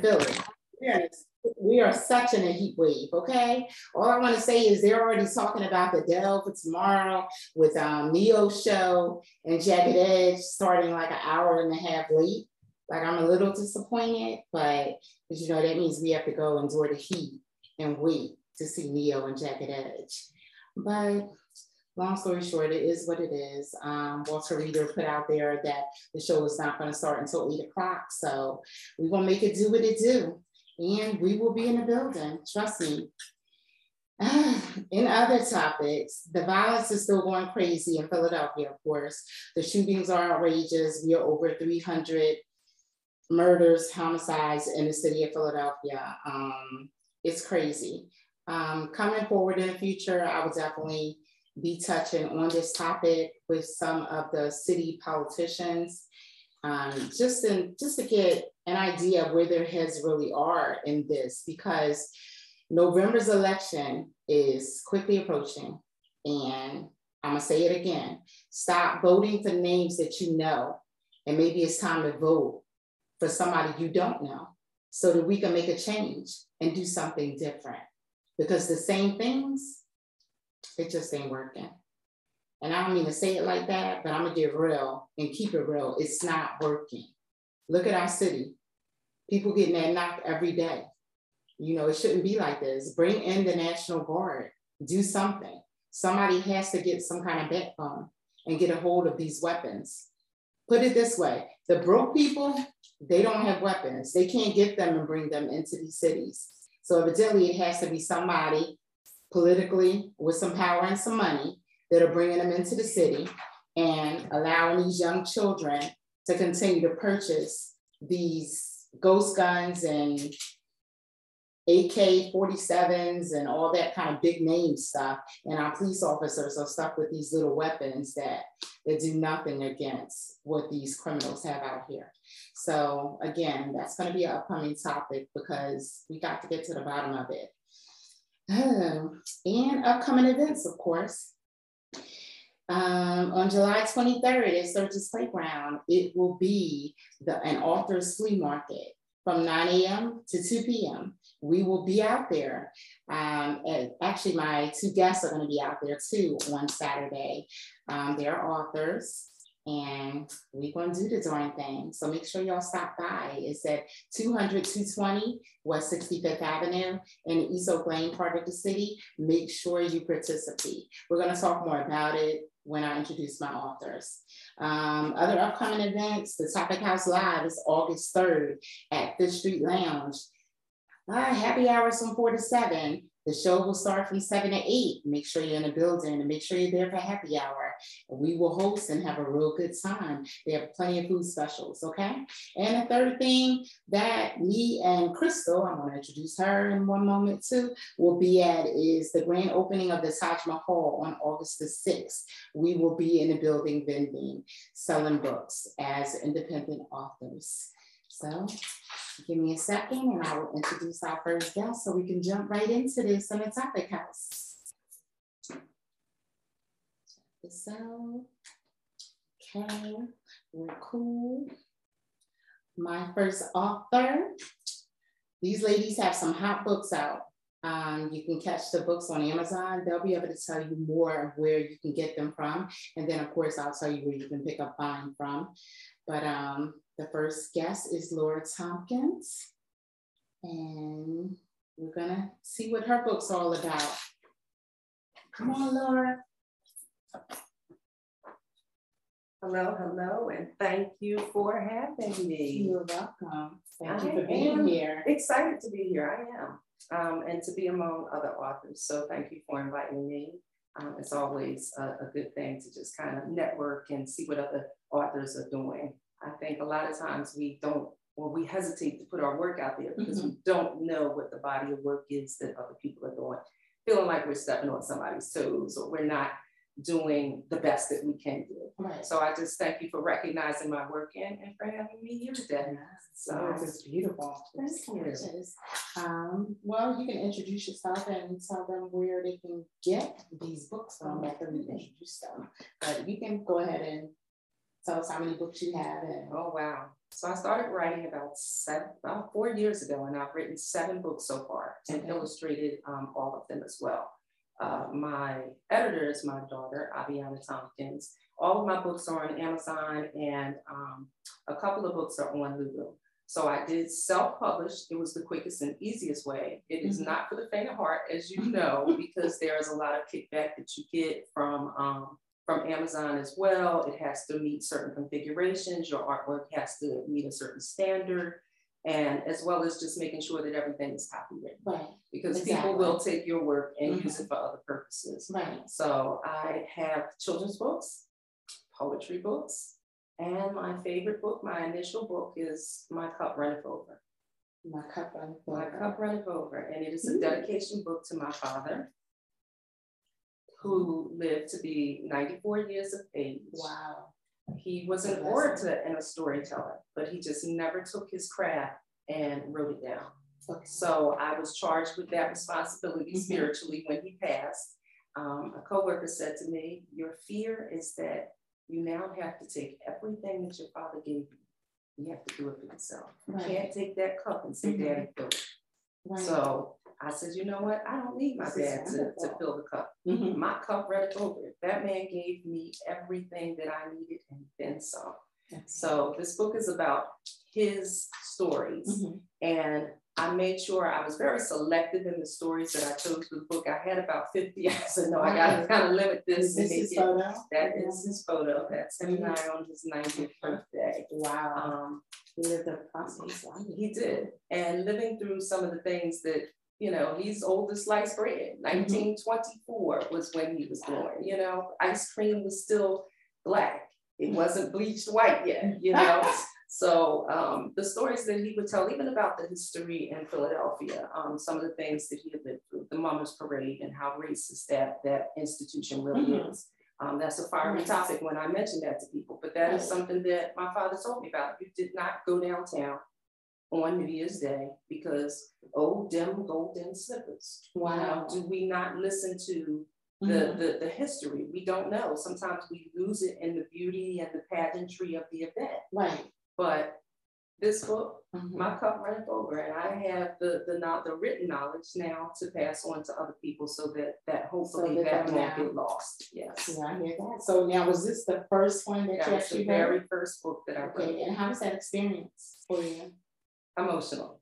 can feel it. We're in a such in a heat wave, okay? All I want to say is they're already talking about the Dell for tomorrow with um, Ne-Yo show and Jagged Edge starting like an hour and a half late. Like I'm a little disappointed, but you know, that means we have to go endure the heat and wait to see Ne-Yo and Jagged Edge. But long story short, it is what it is. Um, Walter Reeder put out there that the show is not going to start until eight o'clock. So we're going to make it do what it do and we will be in the building, trust me. in other topics, the violence is still going crazy in Philadelphia, of course. The shootings are outrageous. We are over 300 murders, homicides in the city of Philadelphia. Um, it's crazy. Um, coming forward in the future, I will definitely be touching on this topic with some of the city politicians, um, just, in, just to get an idea of where their heads really are in this because November's election is quickly approaching. And I'm gonna say it again stop voting for names that you know. And maybe it's time to vote for somebody you don't know so that we can make a change and do something different. Because the same things, it just ain't working. And I don't mean to say it like that, but I'm gonna get real and keep it real. It's not working. Look at our city people getting that knocked every day. You know, it shouldn't be like this. Bring in the National Guard, do something. Somebody has to get some kind of backbone and get a hold of these weapons. Put it this way the broke people, they don't have weapons. They can't get them and bring them into these cities. So evidently, it has to be somebody politically with some power and some money that are bringing them into the city and allowing these young children to continue to purchase these ghost guns and AK 47s and all that kind of big name stuff. And our police officers are stuck with these little weapons that, that do nothing against what these criminals have out here. So again, that's going to be an upcoming topic because we got to get to the bottom of it. And upcoming events, of course. Um, on July 23rd at Sturgis Playground, it will be the, an author's flea market from 9 a.m. to 2 p.m. We will be out there. Um, actually, my two guests are going to be out there too on Saturday. Um, they're authors and we're going to do the darn thing. So make sure y'all stop by. It's at 200 220 West 65th Avenue in the East Oak Lane part of the city. Make sure you participate. We're going to talk more about it when I introduce my authors. Um, other upcoming events, the Topic House Live is August 3rd at Fifth Street Lounge. Uh, happy hours from 4 to 7. The show will start from 7 to 8. Make sure you're in the building and make sure you're there for happy hour. We will host and have a real good time. They have plenty of food specials, okay? And the third thing that me and Crystal, I'm to introduce her in one moment too, will be at is the grand opening of the Taj Mahal on August the 6th. We will be in the building vending, selling books as independent authors. So Give me a second and I will introduce our first guest so we can jump right into this the topic house. Check. Okay, we're cool. My first author. These ladies have some hot books out. Um, you can catch the books on Amazon. They'll be able to tell you more of where you can get them from. And then of course, I'll tell you where you can pick up mine from. But um, the first guest is Laura Tompkins. And we're gonna see what her book's all about. Come on, Laura. Hello, hello, and thank you for having me. You're welcome. Thank I you for being here. Excited to be here, I am, um, and to be among other authors. So thank you for inviting me. Um, it's always a, a, good thing to just kind of network and see what other authors are doing. I think a lot of times we don't, or we hesitate to put our work out there because mm-hmm. we don't know what the body of work is that other people are doing, feeling like we're stepping on somebody's toes or we're not doing the best that we can do. Right. So I just thank you for recognizing my work and, and for having me here today. So it's beautiful. Thank you. Um, well, you can introduce yourself and tell them where they can get these books from after we introduce them. But you can go ahead and tell us how many books you have. And... Oh, wow. So I started writing about seven, about four years ago, and I've written seven books so far and okay. illustrated um, all of them as well. Uh, my editor is my daughter, Aviana Tompkins. All of my books are on Amazon, and um, a couple of books are on Lulu. So I did self-publish. It was the quickest and easiest way. It is mm-hmm. not for the faint of heart, as you know, because there's a lot of kickback that you get from um, from Amazon as well. It has to meet certain configurations. Your artwork has to meet a certain standard, and as well as just making sure that everything is copyrighted. Right. Because exactly. people will take your work and mm-hmm. use it for other purposes. Right. So I have children's books, poetry books, and my favorite book, my initial book, is My Cup Runneth Over. My Cup Runneth Over. My Cup Runneth Over. And it is a dedication book to my father, who lived to be 94 years of age. Wow. He was an orator and a storyteller, but he just never took his craft and wrote it down. Okay. So I was charged with that responsibility mm-hmm. spiritually when he passed. Um, a coworker said to me, Your fear is that you now have to take everything that your father gave you. You have to do it for yourself. Right. You can't take that cup and say, mm-hmm. Daddy, fill it. Right. So I said, you know what? I don't need my dad to, to fill the cup. Mm-hmm. My cup ran over. That man gave me everything that I needed and then some. So this book is about his stories. Mm-hmm. And I made sure I was very selective in the stories that I chose for the book. I had about 50. I said, no, I got to kind of limit this. Is this his it, photo? That is his photo. That's him and I on his 90th birthday. Wow. Um, he lived a process. He did. And living through some of the things that, you know, he's old as sliced bread. 1924 mm-hmm. was when he was born. You know, ice cream was still black. It wasn't bleached white yet, you know. So um, the stories that he would tell, even about the history in Philadelphia, um, some of the things that he had lived through, the Mummers Parade and how racist that, that institution really mm-hmm. is. Um, that's a fiery topic when I mention that to people, but that is something that my father told me about. You did not go downtown on New Year's Day because, oh, Dem Golden Slippers. Wow. do we not listen to the, mm-hmm. the, the history? We don't know. Sometimes we lose it in the beauty and the pageantry of the event. Right. But this book, mm-hmm. my cup runneth over, and I have the the not the written knowledge now to pass on to other people, so that that hopefully so that, that won't get lost. Yes. Yeah, I hear that. So now, was this the first one that, that you actually the very first book that I wrote? Okay, and how was that experience for you? Emotional.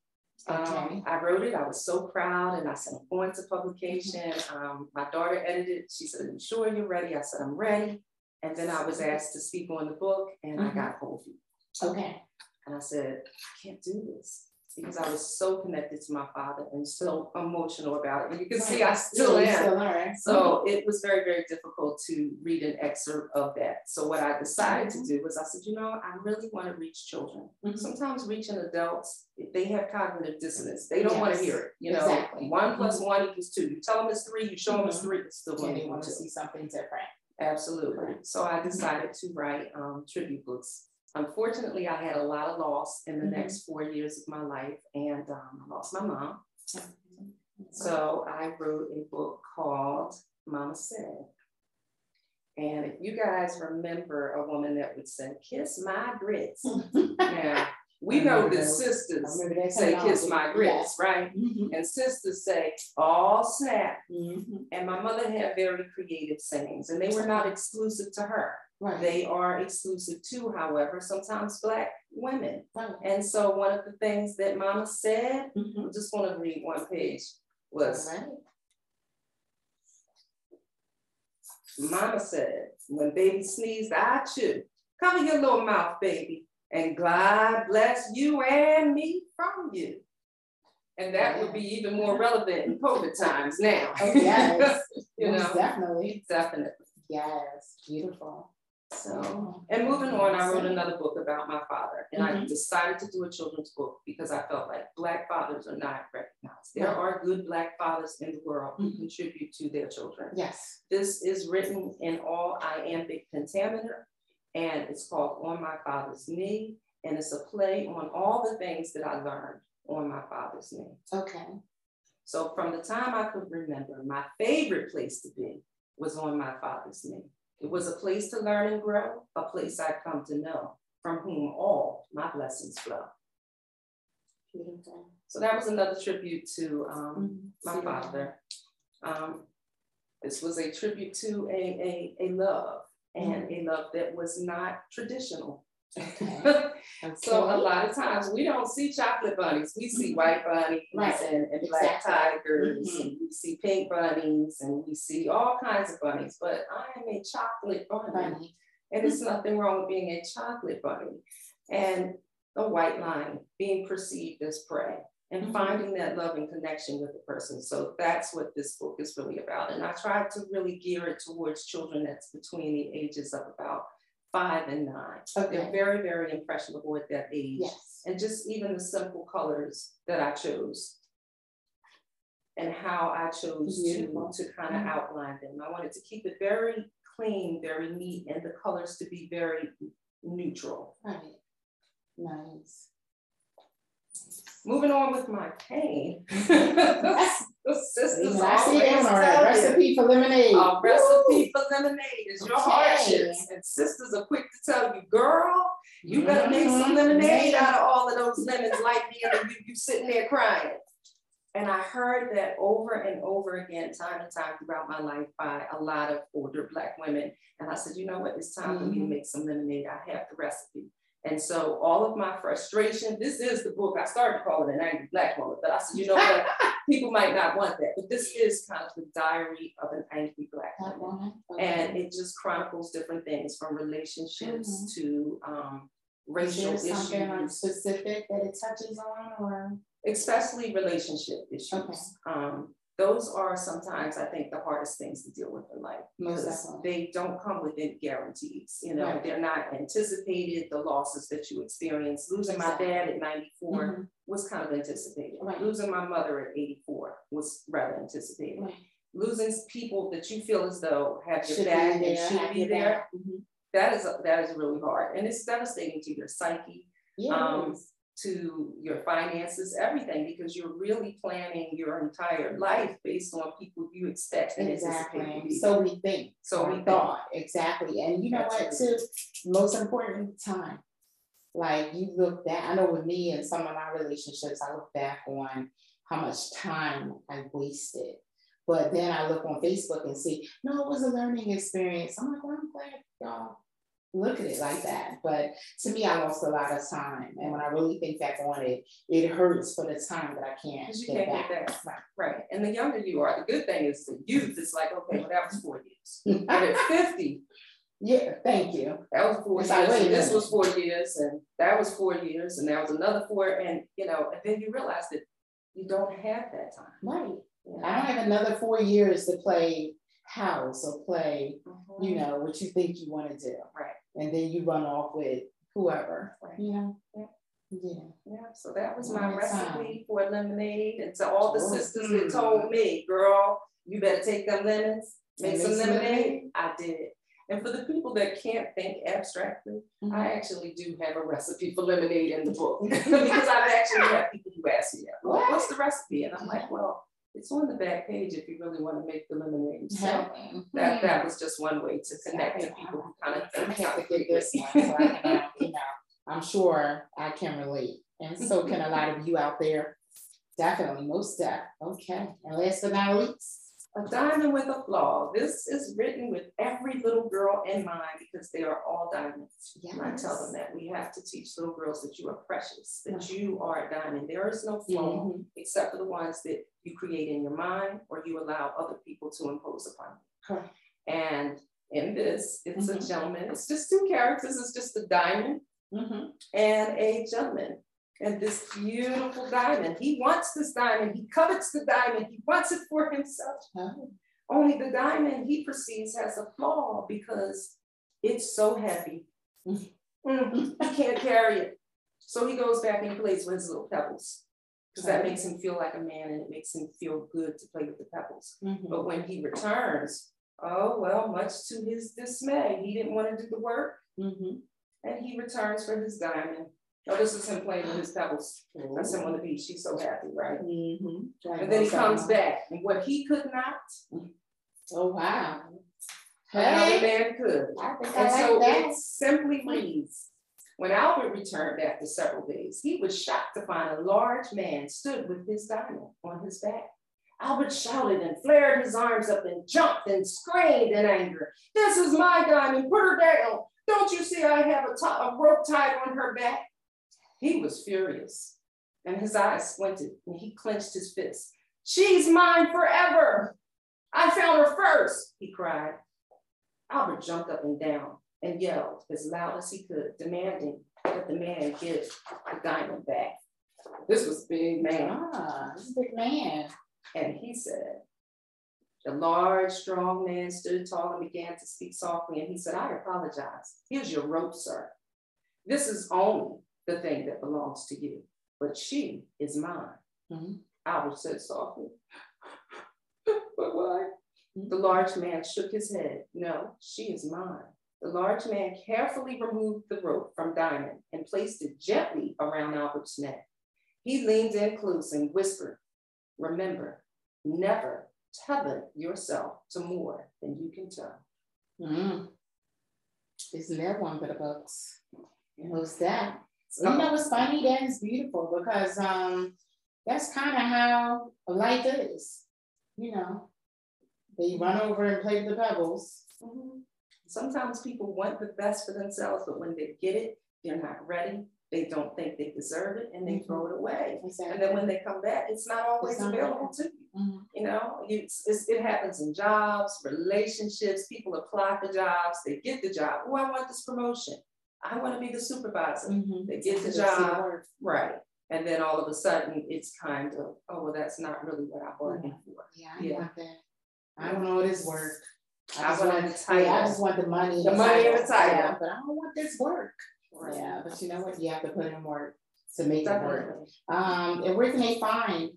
Okay. Um, I wrote it. I was so proud, and I sent "I'm going to publication." Um, my daughter edited. She said, "Are you sure you're ready?" I said, "I'm ready." And then I was asked to speak on the book, and mm-hmm. I got hold of Okay. And I said, I can't do this because I was so connected to my father and so emotional about it. And you can see I still am. Still so it was very, very difficult to read an excerpt of that. So what I decided mm-hmm. to do was I said, you know, I really want to reach children. Mm-hmm. Sometimes reaching adults, if they have cognitive dissonance, they don't yes. want to hear it. You know, exactly. one plus mm-hmm. one equals two. You tell them it's three, you show them it's mm-hmm. three, it's still going to want to see something different. Absolutely. Right. So I decided to write um, tribute books Unfortunately, I had a lot of loss in the mm-hmm. next four years of my life, and um, I lost my mom. So I wrote a book called Mama Said. And if you guys remember a woman that would say, Kiss my grits. yeah. We know that sisters say kiss my grits, right? Mm-hmm. And sisters say, all snap. Mm-hmm. And my mother had very creative sayings, and they were not exclusive to her. Right. They are exclusive to, however, sometimes Black women. Right. And so one of the things that Mama said, mm-hmm. I just want to read one page, was right. Mama said, when baby sneezed, I chew. Cover your little mouth, baby, and God bless you and me from you. And that yeah. would be even more relevant in COVID times now. Oh, yes, you know, definitely. Definitely. Yes, beautiful. So, and moving on, I wrote another book about my father, and mm-hmm. I decided to do a children's book because I felt like Black fathers are not recognized. There right. are good Black fathers in the world who mm-hmm. contribute to their children. Yes. This is written in all iambic pentameter, and it's called On My Father's Knee, and it's a play on all the things that I learned on my father's knee. Okay. So, from the time I could remember, my favorite place to be was on my father's knee. It was a place to learn and grow, a place I'd come to know, from whom all my blessings flow. Beautiful. So that was another tribute to um, mm-hmm. my father. Um, this was a tribute to a, a, a love and mm-hmm. a love that was not traditional. Okay. okay. so a lot of times we don't see chocolate bunnies. We see mm-hmm. white bunnies right. and, and, black tigers, mm-hmm. and we see pink bunnies, and we see all kinds of bunnies. But I am a chocolate bunny, bunny. and there's mm-hmm. nothing wrong with being a chocolate bunny. And the white line being perceived as prey and mm-hmm. finding that love and connection with the person. So that's what this book is really about. And I tried to really gear it towards children that's between the ages of about five and nine. Okay. They're very, very impressionable at that age. Yes. And just even the simple colors that I chose and how I chose Beautiful. to, to kind of mm-hmm. outline them. I wanted to keep it very clean, very neat, and the colors to be very neutral. Right. Nice. Moving on with my pain. the sisters I see them a recipe for lemonade. A recipe for lemonade is your okay. hardships. And sisters are quick to tell you, girl, you better mm-hmm. make some mm-hmm. lemonade out of all of those lemons like me and you, you sitting there crying. And I heard that over and over again, time and time throughout my life by a lot of older Black women. And I said, you know what, it's time mm-hmm. for me to mm-hmm. make some lemonade. I have the recipe. And so all of my frustration, this is the book. I started calling it an angry black woman, but I said, you know what? People might not want that. But this is kind of the diary of an angry black woman. Okay. And it just chronicles different things from relationships mm-hmm. to um, racial is there something issues. specific that it touches on or especially relationship issues. Okay. Um, those are sometimes I think the hardest things to deal with in life because they don't come with any guarantees. You know, right. they're not anticipated. The losses that you experience, losing exactly. my dad at 94 mm-hmm. was kind of anticipated. Right. Losing my mother at 84 was rather anticipated. Right. Losing people that you feel as though have your should back and should be there. Mm-hmm. That is that is really hard, and it's devastating to your psyche. Yeah, um, to your finances, everything, because you're really planning your entire life based on people you expect and exactly. So we think. So we thought exactly, and you know Absolutely. what? Too most important time. Like you look back. I know with me and some of my relationships, I look back on how much time I wasted. But then I look on Facebook and see, no, it was a learning experience. I'm like, well, I'm glad y'all look at it like that. But to me, I lost a lot of time. And when I really think back on it, it hurts for the time that I can't. Because you get can't back. get that. Right. right. And the younger you are, the good thing is the youth, it's like, okay, well, that was four years. but at 50, yeah, thank you. That was four it's years. Like, this was four years, and that was four years, and that was another four. And you know, and then you realize that you don't have that time. Right. I don't have another four years to play house or play, mm-hmm. you know, what you think you want to do. Right and then you run off with whoever. Right. You know? Yeah. Yeah. Yeah. So that was my recipe for lemonade. And to all the oh, sisters that told me, girl, you better take them lemons, make some lemonade. lemonade. I did. And for the people that can't think abstractly, mm-hmm. I actually do have a recipe for lemonade in the book because I've actually had people who ask me, well, what's the recipe? And I'm like, well, it's on the back page if you really want to make the lemonade. So mm-hmm. that, that was just one way to connect to people who kind of think. I have to get this one, so I can, you know, I'm sure I can relate. And so can a lot of you out there. Definitely, most deaf. Okay. And last but not least, a Diamond with a Flaw. This is written with every little girl in mind because they are all diamonds. Yes. And I tell them that we have to teach little girls that you are precious, that you are a diamond. There is no flaw mm-hmm. except for the ones that you create in your mind or you allow other people to impose upon you. Huh. And in this, it's mm-hmm. a gentleman. It's just two characters. It's just a diamond mm-hmm. and a gentleman and this beautiful diamond. He wants this diamond. He covets the diamond. He wants it for himself. Oh. Only the diamond he perceives has a flaw because it's so heavy. Mm, he can't carry it. So he goes back and plays with his little pebbles because that makes him feel like a man and it makes him feel good to play with the pebbles. Mm-hmm. But when he returns, oh, well, much to his dismay, he didn't want to do the work. Mm-hmm. And he returns for his diamond Oh, this is him playing with his pebbles. That's him on the beach. He's so happy, right? Mm-hmm. And then he comes back, and what he could not. Oh wow! Hey. Another man could. I think And I so like that. it simply reads, when Albert returned after several days, he was shocked to find a large man stood with his diamond on his back. Albert shouted and flared his arms up and jumped and screamed in anger. This is my diamond, put her down. Don't you see I have a a rope tied on her back? He was furious and his eyes squinted and he clenched his fist. She's mine forever. I found her first, he cried. Albert jumped up and down and yelled as loud as he could, demanding that the man give the diamond back. This was big man. Ah, a big man. And he said, the large, strong man stood tall and began to speak softly. And he said, I apologize. Here's your rope, sir. This is only the thing that belongs to you, but she is mine. Mhm. Albert said softly, but why? The large man shook his head. No, she is mine. The large man carefully removed the rope from Diamond and placed it gently around Albert's neck. He leaned in close and whispered, Remember, never tether yourself to more than you can tell. Mm. Isn't that one for the books? Who's that? You know what's funny? That is beautiful because um that's kind of how life is. You know, they run over and play with the pebbles. Mhm. Sometimes people want the best for themselves, but when they get it, they're not ready. They don't think they deserve it and they Mhm. throw it away. And then when they come back, it's not always It's not available to you. Mhm. You know, it's, it happens in jobs, relationships, people apply for jobs, they get the job. Oh, I want this promotion. I want to be the supervisor. Mhm. They get the job, right. And then all of a sudden, it's kind of, oh, well, that's not really what I bargained for. Yeah, I Yeah. want that. I don't know what this work. I just want want the yeah, I just want the money. The money and the title. Yeah, but I don't want this work. Yeah, but you know what? You have to put in work to make it work. Definitely. Um, and where can they find?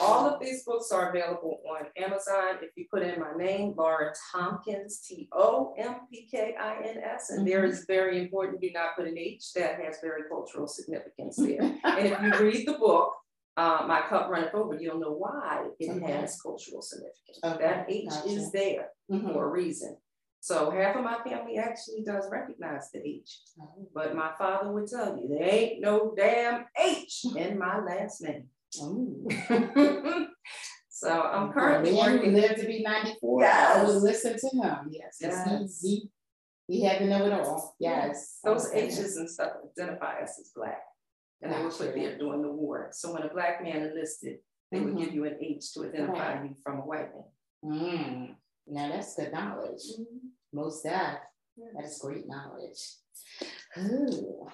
All of these books are available on Amazon. If you put in my name, Laura Tompkins, T O M P K I N S, and there is very important, do not put an H, that has very cultural significance there. And if you read the book, uh, My Cup Runneth Over, you'll know why it Okay. has cultural significance. Okay, That H gotcha. is there Mhm. for a reason. So half of my family actually does recognize the H, but my father would tell you, there ain't no damn H in my last name. Ooh. So I'm currently who working. lived to be ninety-four. Yes. I would listen to him. Yes. yes, he-. He, he had to know it all. Yes. Those. H's and stuff identify us as black. And they were put there during the war. So when a black man enlisted, they would Mhm. give you an H to identify you from a white man. Mm, now that's good knowledge. Most that. That is great knowledge. Ooh.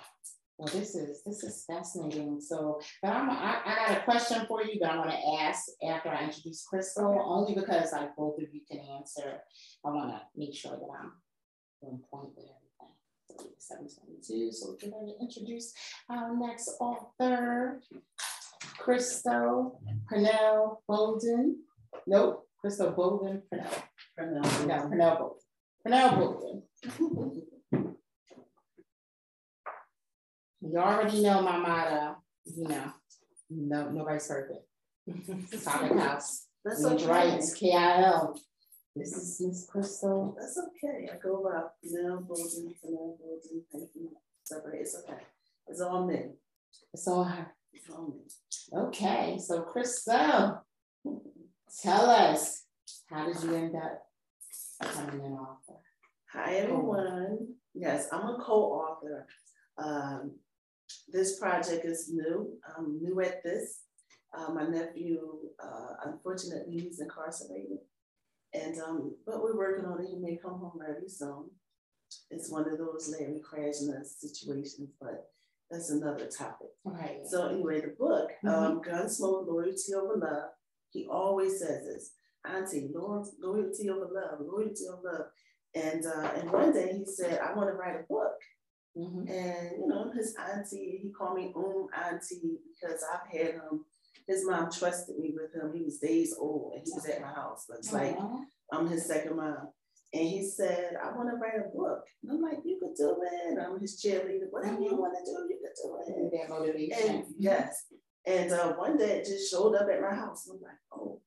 Well, this is this is fascinating. So, but I'm I, I got a question for you that I want to ask after I introduce Crystal, only because like both of you can answer. I want to make sure that I'm on point with everything. Seven twenty-two. So we're going to introduce our next author, Crystal Pernell Bolden. Nope, Crystal Bolden Pernell. Pernell, no, Pernell Bolden. Pernell Bolden. You already know my motto, you know, no, nobody's perfect. Topic house, That's which okay. writes K I L. This is Miss Crystal. That's okay. I go by Janelle Bolden, Janelle Bolden, thank you. Separate. It's okay. It's all me. It's all her. It's all me. Okay, so Crystal, tell us, how did you end up becoming an author? Hi, everyone. Yes, I'm a co-author. Um, this project is new. I'm new at this. Uh, my nephew, uh, unfortunately, he's incarcerated. And, um, but we're working on it. He may come home very soon. It's one of those Larry Krasner situations, but that's another topic. Right. So anyway, the book, um, Gunsmoke, Loyalty Over Love, he always says this, Auntie, lo- loyalty over love, loyalty over love. And uh, and one day he said, I want to write a book. Mhm. And you know, his auntie, he called me um auntie because I've had him, his mom trusted me with him. He was days old and he was at my house. It's like. I'm his second mom. And he said, I want to write a book. And I'm like, you could do it. I'm his cheerleader. Whatever you want to do, you could do it. that motivation. And yes. And uh, one day it just showed up at my house. I'm like, oh,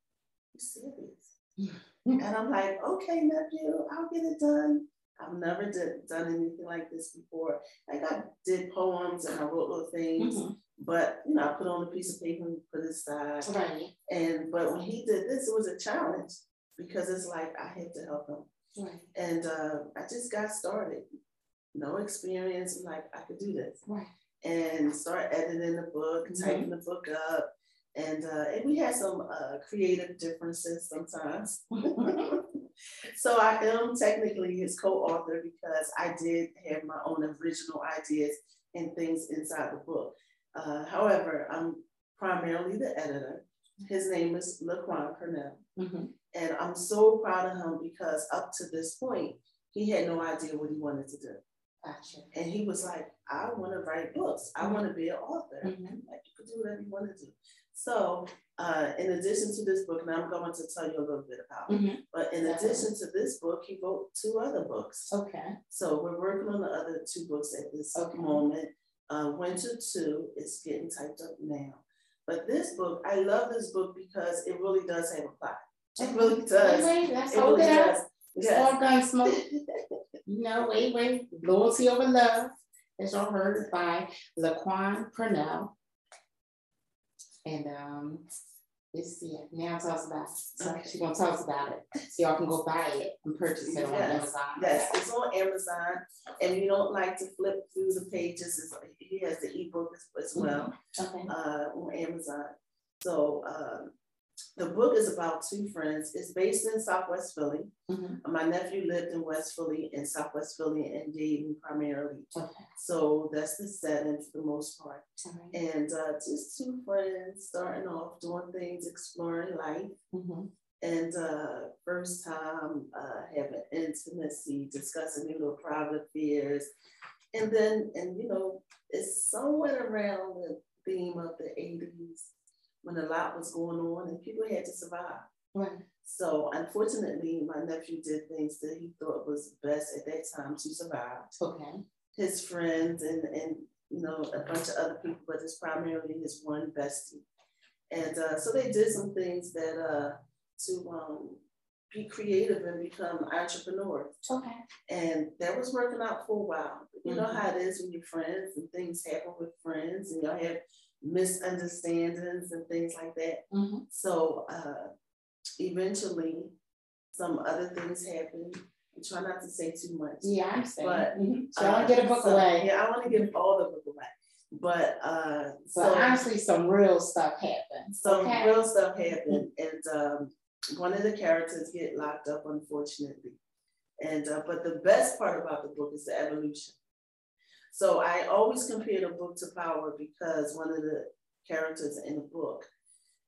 you serious? and I'm like, okay, nephew, I'll get it done. I've never did, done anything like this before. Like I did poems and I wrote little things, mm-hmm. but you know, I put on a piece of paper and put it aside. Right. And but when he did this, it was a challenge because it's like I had to help him. Right. And uh, I just got started. No experience. I'm like, I could do this. Right. And start editing the book, mm-hmm. typing the book up. And, uh, and we had some uh, creative differences sometimes. so I am technically his co-author because I did have my own original ideas and things inside the book. Uh, however, I'm primarily the editor. His name is Laquan Purnell. Mm-hmm. And I'm so proud of him because up to this point, he had no idea what he wanted to do. Gotcha. And he was like, I want to write books. I mm-hmm. want to be an author. Mm-hmm. Like, you could do whatever you want to do. So, uh, in addition to this book, and I'm going to tell you a little bit about it, mm-hmm. but in addition to this book, he wrote two other books. Okay. So, we're working on the other two books at this okay. moment. Uh, Winter 2 is getting typed up now. But this book, I love this book because it really does have a plot. It really does. Wait, let's it really it. It's yes. smoke. you know, wait, wait. Loyalty over love, as y'all heard by Laquan Purnell. And um, let's see. Now tell us about it. So okay. she's gonna tell us about it. So y'all can go buy it and purchase it yes. on Amazon. Yes, it's on Amazon. And you don't like to flip through the pages, he has the ebook as, well okay. uh, on Amazon. So um, the book is about two friends. It's based in Southwest Philly. Mm-hmm. My nephew lived in West Philly and Southwest Philly and Dayton primarily. Okay. So that's the setting for the most part. And uh, just two friends starting off doing things, exploring life. Mm-hmm. And uh, first time uh, having intimacy, discussing little private affairs. And then, and you know, it's somewhere around the theme of the 80s when a lot was going on and people had to survive. Right. So unfortunately, my nephew did things that he thought was best at that time to survive. Okay. His friends and and you know a bunch of other people, but it's primarily his one bestie. And uh, so they did some things that uh, to um, be creative and become entrepreneurs. Okay. And that was working out for a while. You mm-hmm. know how it is when you're friends and things happen with friends and y'all have misunderstandings and things like that. Mm-hmm. So uh, eventually, some other things happened. I try not to say too much. Yeah, I understand. But mm-hmm. so uh, I want to get a book so, away. Yeah, I want to get all the book away. But uh, so honestly, some real stuff happened. Some okay. real stuff happened, and um, one of the characters get locked up, unfortunately. And uh, but the best part about the book is the evolution. So I always compare the book to Power because one of the characters in the book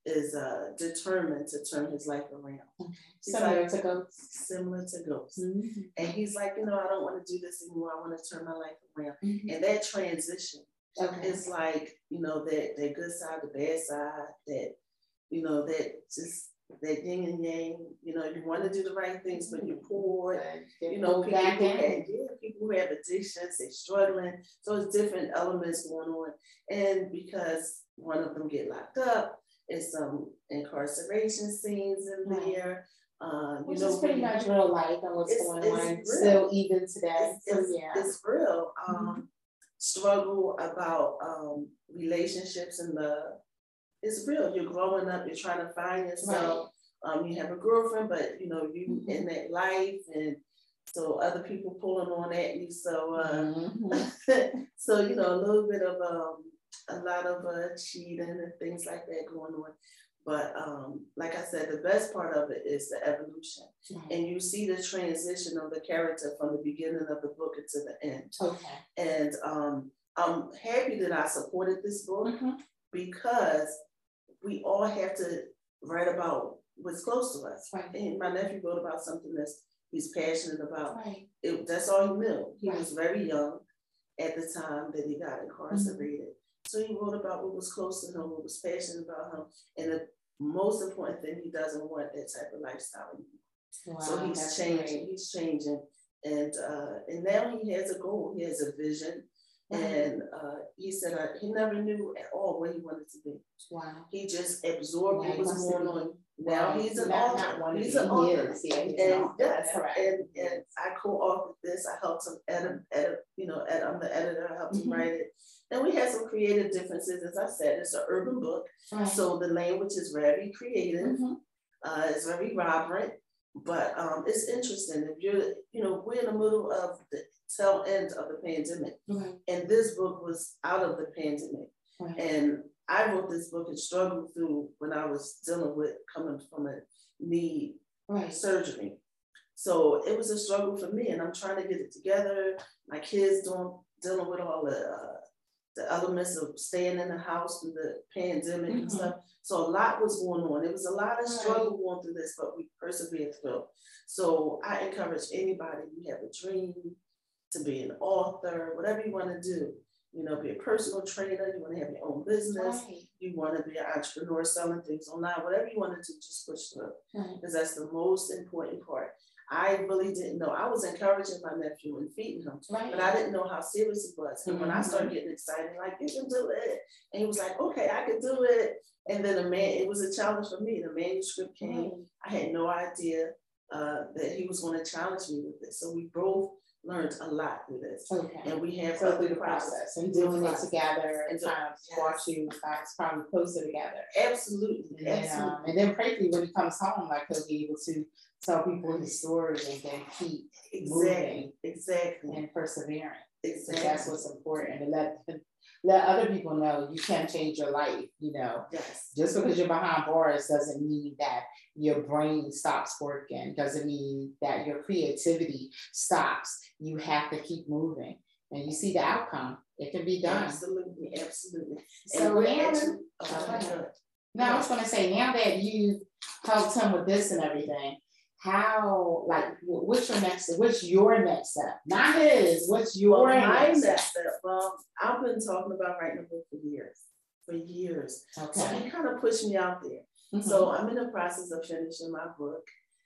is uh, determined to turn his life around. Similar like, to Ghost. Similar to Ghost. Mm-hmm. And he's like, you know, I don't want to do this anymore. I want to turn my life around. Mm-hmm. And that transition okay. is like, you know, that, that good side, the bad side, that, you know, that just that yin and yang, you know, you want to do the right things, but you're poor. You know, people who, have, yeah, people who have addictions, they're struggling. So it's different elements going on. And because one of them get locked up, it's some incarceration scenes in there. Um, Which you know, is pretty much real life and what's going on still even today. It's, so, it's, yeah. it's real. Um, mm-hmm. Struggle about um, relationships and love it's real. You're growing up, you're trying to find yourself. Right. Um, you have a girlfriend, but you know, you mm-hmm. in that life and so other people pulling on at you. So uh mm-hmm. so you know, a little bit of um a lot of uh cheating and things like that going on. But um, like I said, the best part of it is the evolution. Mm-hmm. And you see the transition of the character from the beginning of the book to the end. Okay. And um, I'm happy that I supported this book mm-hmm. because we all have to write about what's close to us. Right. And my nephew wrote about something that he's passionate about. Right. It, that's all he knew. He right. was very young at the time that he got incarcerated. Mm-hmm. So he wrote about what was close to him, what was passionate about him. And the most important thing, he doesn't want that type of lifestyle. Wow, so he's changing, great. he's changing. And uh, and now he has a goal, he has a vision, and uh, he said uh, he never knew at all what he wanted to be. Wow. He just absorbed what was going on Now he's an author. He's an author. Yeah, and yes, and, and I co-authored this. I helped him edit, edit, you know, edit, I'm the editor, I helped mm-hmm. him write it. And we had some creative differences. As I said, it's an urban book. Right. So the language is very creative. Mm-hmm. Uh, it's very vibrant, but um, it's interesting. If you're, you know, we're in the middle of the tail end of the pandemic, mm-hmm. and this book was out of the pandemic. And I wrote this book and struggled through when I was dealing with coming from a knee right. surgery. So it was a struggle for me, and I'm trying to get it together. My kids don't dealing with all the uh, the elements of staying in the house through the pandemic mm-hmm. and stuff. So a lot was going on. It was a lot of struggle right. going through this, but we persevered through. So I encourage anybody you have a dream to be an author, whatever you want to do, you know, be a personal trainer, you want to have your own business, right. you want to be an entrepreneur selling things online, whatever you want to do, just push through. Because right. that's the most important part. I really didn't know. I was encouraging my nephew and feeding him, right. but I didn't know how serious it was. And mm-hmm. when I started mm-hmm. getting excited, like, you can do it. And he was like, okay, I can do it. And then the man, it was a challenge for me. The manuscript came. I had no idea uh, that he was going to challenge me with it. So we both learned a lot through this. Okay. And we have so through the process and doing it together and trying to watch you guys probably closer together. Absolutely. And then, Absolutely. Um, and then pray when he comes home, like he'll be able to tell people his story and then keep exactly. moving exactly and persevering. Exactly. That's what's important to let let other people know you can change your life. You know, yes. Just because you're behind bars doesn't mean that your brain stops working. Doesn't mean that your creativity stops. You have to keep moving, and you see the outcome. It can be done. Absolutely, absolutely. So now, oh, no, I was going to say now that you helped him with this and everything, how like what's your next step? what's your next step not his what's your well, my next step? step well i've been talking about writing a book for years for years okay. so he kind of pushed me out there mm-hmm. so i'm in the process of finishing my book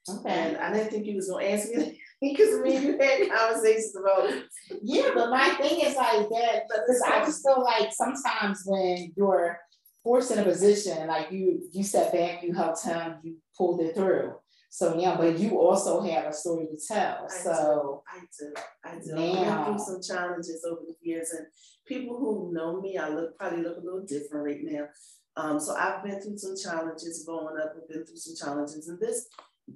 okay and i didn't think you was going to ask me because me you had conversations about it yeah but my thing is like that because i just feel like sometimes when you're forced in a position like you you step back you helped him you pulled it through so yeah, but you also have a story to tell. I so do. I do. I do. Now, I've been through some challenges over the years, and people who know me, I look probably look a little different right now. Um, so I've been through some challenges growing up. I've been through some challenges, and this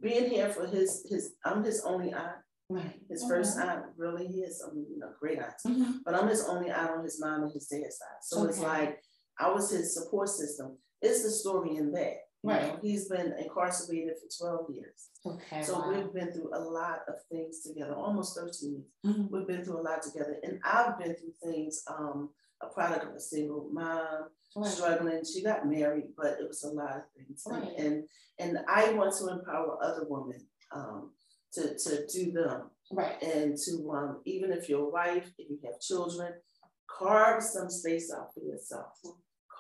being here for his his I'm his only aunt. Right. His mm-hmm. first aunt really is, I mean, you know, great aunt. Mm-hmm. But I'm his only aunt on his mom and his dad's side. So okay. it's like I was his support system. It's the story in that. Right. he's been incarcerated for 12 years. Okay. So wow. we've been through a lot of things together, almost 13 years. Mm-hmm. We've been through a lot together. And I've been through things, um, a product of a single mom, right. struggling. She got married, but it was a lot of things. Right. And and I want to empower other women um, to, to do them. Right. And to um, even if you're a wife, if you have children, carve some space out for yourself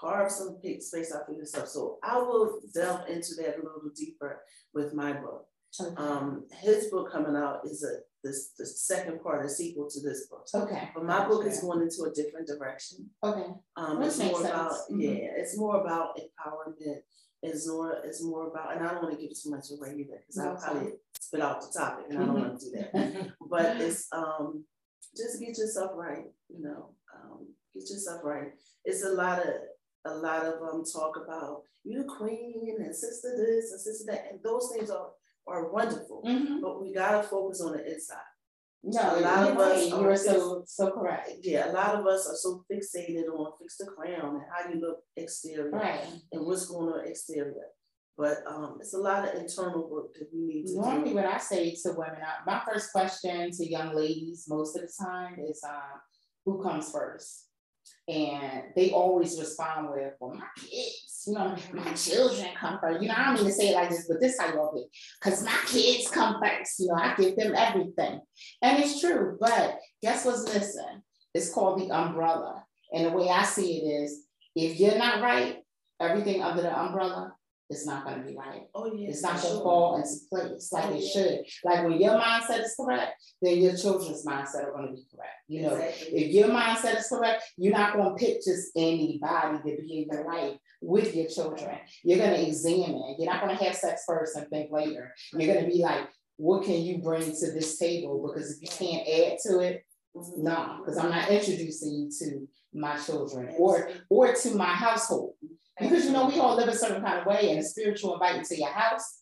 carve some space out for yourself. So I will delve into that a little deeper with my book. Okay. Um, his book coming out is a this the second part, a sequel to this book. Okay. But my book is going into a different direction. Okay. Um, it's more sense. about mm-hmm. yeah, it's more about empowerment. It's more it's more about, and I don't want to give too much away either because I'll probably spit out the topic, and I don't want to do that. but it's um, just get yourself right. You know, um, get yourself right. It's a lot of a lot of them talk about you the queen and sister this and sister that, and those things are are wonderful. Mm-hmm. But we gotta focus on the inside. No, a lot of us you are so so correct. Yeah, a lot of us are so fixated on fix the crown and how you look exterior right. and what's going on exterior. But um, it's a lot of internal work that we need to Normally, do. what I say to women, my first question to young ladies most of the time is, uh, "Who comes first? And they always respond with, well, my kids, you know, my children come first. You know, I don't mean to say it like this, but this how y'all be. Because my kids come first. You know, I give them everything. And it's true. But guess what's missing? It's called the umbrella. And the way I see it is, if you're not right, everything under the umbrella it's not going to be right. Oh, yeah. It's not going to fall into place like oh, it yeah. should. Like when your mindset is correct, then your children's mindset are going to be correct. You know, exactly. if your mindset is correct, you're not going to pick just anybody to be in your life with your children. You're going to examine. You're not going to have sex first and think later. You're going to be like, what can you bring to this table? Because if you can't add to it, mm-hmm. no, because I'm not introducing you to my children or or to my household. Because you know, we all live a certain kind of way, and a spiritual invite you to your house.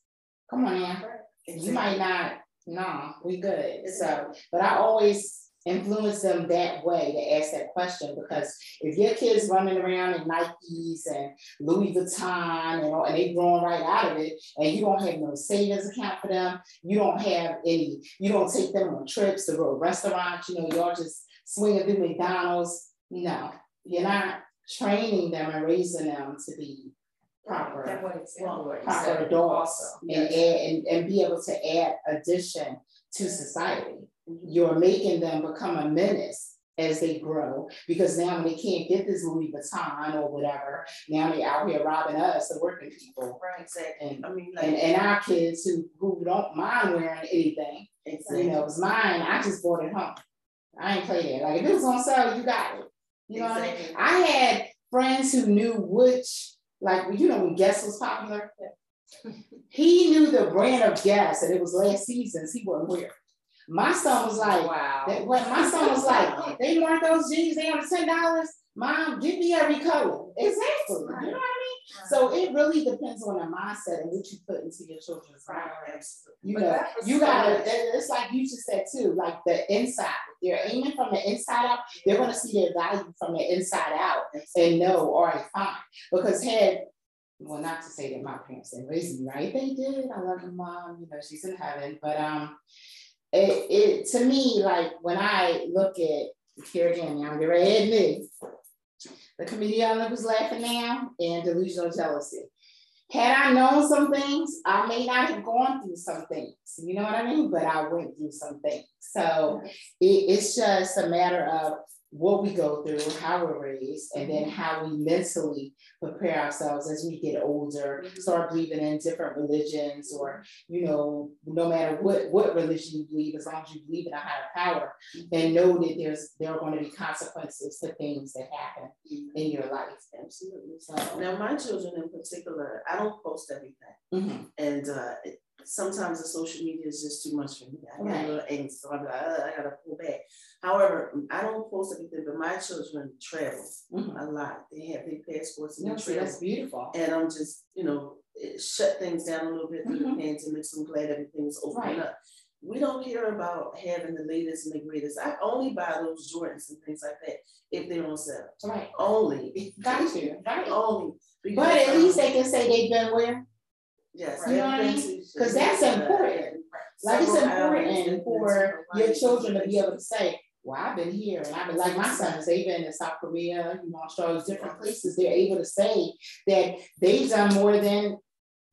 Come on, man. You might not, no, we good. So, but I always influence them that way to ask that question because if your kids running around in Nikes and Louis Vuitton and, all, and they growing right out of it and you don't have no savings account for them, you don't have any, you don't take them on trips to go to restaurants, you know, y'all just swinging through McDonald's. No, you're not training them and raising them to be proper, proper adults and, and, and be able to add addition to society. Mm-hmm. You're making them become a menace as they grow because now they can't get this Louis Vuitton or whatever, now they're out here robbing us, the working people. Right, exactly. And, I mean, like, and, and our kids who, who don't mind wearing anything, exactly. you know, it's mine, I just bought it home. I ain't play that. Like if it was on sale, you got it. You know exactly. what I mean? I had friends who knew which, like, you know, when Guess was popular, he knew the brand of Guess, and it was last season's. He wasn't wearing. My son was like, wow. That, my son was like, they want those jeans, they on ten dollars. Mom, give me every color. Exactly. Right. You know what I mean? Right. So it really depends on the mindset and what you put into your children's lives. You but know, you gotta, it's like you just said too, like the inside. They're aiming from the inside out, they're gonna see their value from the inside out and know, all right, fine. Because had well, not to say that my parents didn't raise me right, they did. I love my mom, you know, she's in heaven. But um, it, it to me, like when I look at here again, I'm gonna admit the comedian was laughing now and delusional jealousy. Had I known some things, I may not have gone through some things. You know what I mean? But I went through some things. So it, it's just a matter of what we go through, how we're raised, and then how we mentally prepare ourselves as we get older, mm-hmm. start believing in different religions, or you know, no matter what what religion you believe, as long as you believe in a higher power, mm-hmm. and know that there's there are going to be consequences to things that happen mm-hmm. in your life. Absolutely. So now, my children in particular, I don't post everything, mm-hmm. and uh, sometimes the social media is just too much for me. I get right. a little angst, so I'm like, I gotta pull back. However, I don't post everything, but my children travel mm-hmm. a lot. They have big passports and no, they travel. That's beautiful. And I'm just, you know, shut things down a little bit through mm-hmm. the pandemic. So I'm glad everything's opening right. up. We don't care about having the latest and the greatest. I only buy those Jordans and things like that if they're on sale. Right. Only. Got you. Right. Only. But at least they can say they've been where Yes, you know what I mean? Because that's important. Like it's important for your children to be able to say, well, I've been here and I've been like my sons, they've been in South Korea, you know, Australia, different places. They're able to say that they've done more than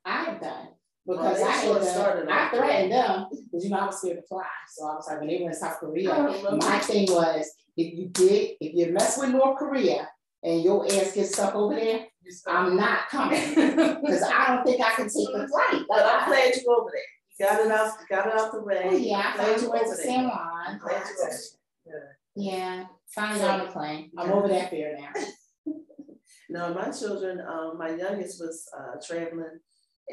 I've done. Because well, I, had them, I threatened them because you know I was scared to fly. So I was like, when they were in South Korea, my thing was if you did, if you mess with North Korea and your ass gets stuck over there, I'm not coming because I don't think I can take the flight. But I'm glad you over there. You got it out, got it out the way. Oh, yeah, I'm glad you went to San Juan. Yeah, finally on the plane. I'm over that fear now. no, my children, um, my youngest was uh, traveling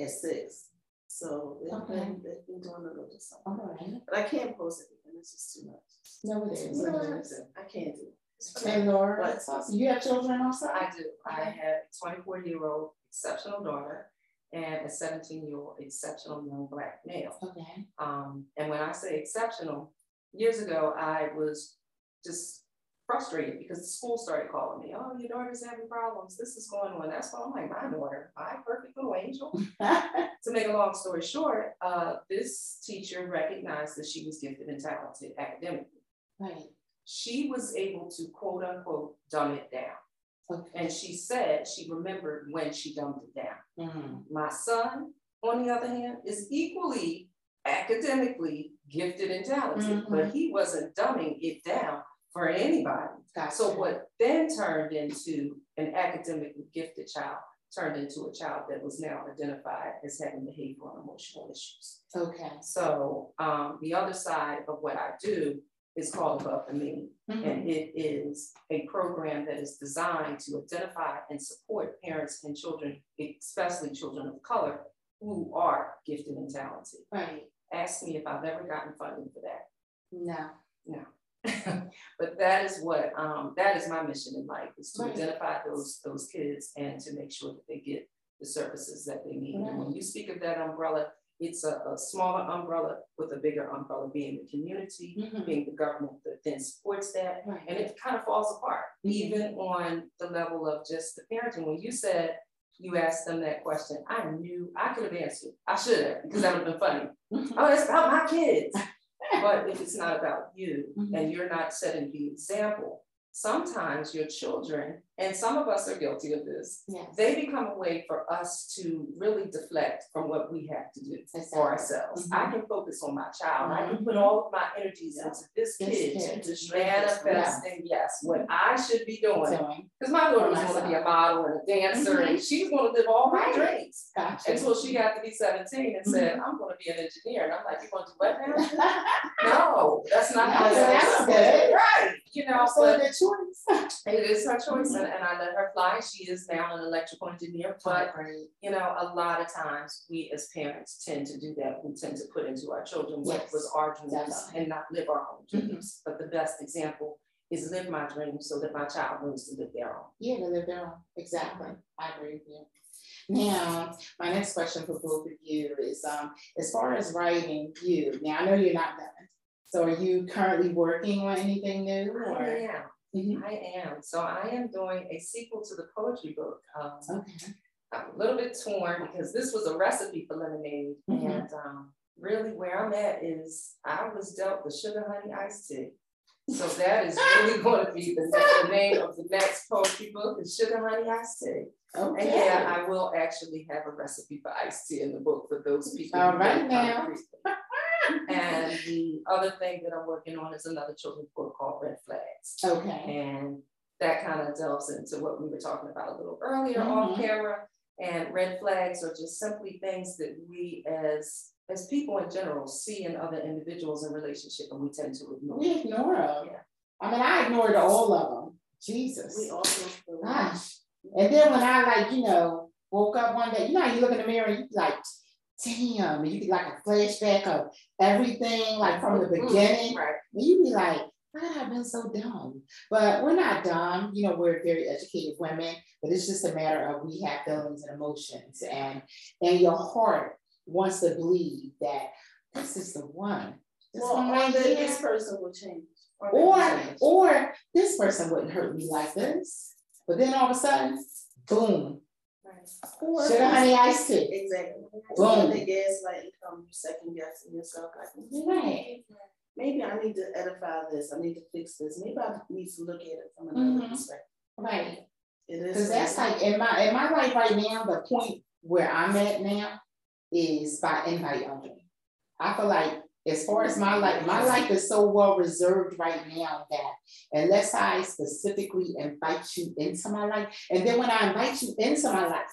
at six. So they've, okay. been, they've been doing a little something. All right. But I can't post everything. It's just too much. No, it is. No, I can't do it. And Laura, but, awesome. You have children also? I do. I have a 24 year old exceptional daughter and a 17 year old exceptional young black male. Okay. Um, and when I say exceptional, years ago I was just frustrated because the school started calling me, oh, your daughter's having problems. This is going on. That's why I'm like, my daughter, my perfect little angel. to make a long story short, uh, this teacher recognized that she was gifted and talented academically. Right she was able to quote unquote dumb it down. Okay. And she said she remembered when she dumbed it down. Mm. My son, on the other hand, is equally academically gifted and talented, mm-hmm. but he wasn't dumbing it down for anybody. Gotcha. So what then turned into an academically gifted child turned into a child that was now identified as having behavioral and emotional issues. Okay. So um, the other side of what I do is called Above the Mean. Mm-hmm. And it is a program that is designed to identify and support parents and children, especially children of color, who are gifted and talented. Right. Ask me if I've ever gotten funding for that. No. No. but that is what um, that is my mission in life is to right. identify those those kids and to make sure that they get the services that they need. Right. And when you speak of that umbrella, it's a, a, smaller umbrella with a bigger umbrella being the community, mm-hmm. being the government that then supports that. Right. And it kind of falls apart, mm-hmm. even on the level of just the parenting. When you said you asked them that question, I knew I could have answered. I should have, because that would have been funny. Mm-hmm. Oh, it's about my kids. but if it's not about you mm-hmm. and you're not setting the example, sometimes your children, and some of us are guilty of this, yes. they become a way for us to really deflect from what we have to do exactly. for ourselves. Mm-hmm. I can focus on my child. Mm-hmm. I can put all of my energies yeah. into this, this kid, kid manifesting, yeah. yes, what I should be doing. Because my daughter was going to be a model and a dancer, mm-hmm. and she's going to live all my dreams gotcha. until she got to be 17 and said, mm-hmm. I'm going to be an engineer. And I'm like, you're going to do what now? no, that's not how it's that's good. Right. You know, so but, choice. it is her choice, mm-hmm. And, I let her fly. She is now an electrical engineer, but you know, a lot of times we as parents tend to do that. We tend to put into our children what yes. was our dreams Definitely. and not live our own dreams. Mm-hmm. But the best example is live my dreams so that my child learns to live their own. Yeah, to live their own. Exactly. I agree with you. Now, my next question for both of you is um, as far as writing you, now I know you're not done. So are you currently working on anything new? Or? I am. Mm-hmm. I am. So I am doing a sequel to the poetry book. Um, okay. I'm a little bit torn because this was a recipe for lemonade. Mm-hmm. And um, really where I'm at is I was dealt the sugar honey iced tea. So that is really going to be the, the, name of the next poetry book is Sugar Honey Iced Tea. Okay. And yeah, I will actually have a recipe for iced tea in the book for those people. All right now. and the other thing that I'm working on is another children's book called Red Flags. Okay. And that kind of delves into what we were talking about a little earlier mm-hmm. off camera. And red flags are just simply things that we as as people in general see in other individuals in relationship and we tend to ignore. We ignore them. Yeah. I mean, I ignored all of them. Jesus. We also gosh. And then when I like, you know, woke up one day, you know, you look in the mirror and you like, damn, and you get like a flashback of everything, like from the mm-hmm. beginning. Right. And you be like, why have I been so dumb? But we're not dumb. You know, we're very educated women, but it's just a matter of we have feelings and emotions. And and your heart wants to believe that this is the one. This well, one right this person will change. Or, or, or this person wouldn't hurt me like this. But then all of a sudden, boom, Right. Sugar honey iced tea. Exactly. Boom. The gaslight come you second guessing yourself like right. Maybe I need to edify this. I need to fix this. Maybe I need to look at it from another mm-hmm. perspective. Right. It is because that's like in my in my life right now, the point where I'm at now is by invite only. I feel like as far as my life, my life is so well reserved right now that unless I specifically invite you into my life, and then when I invite you into my life,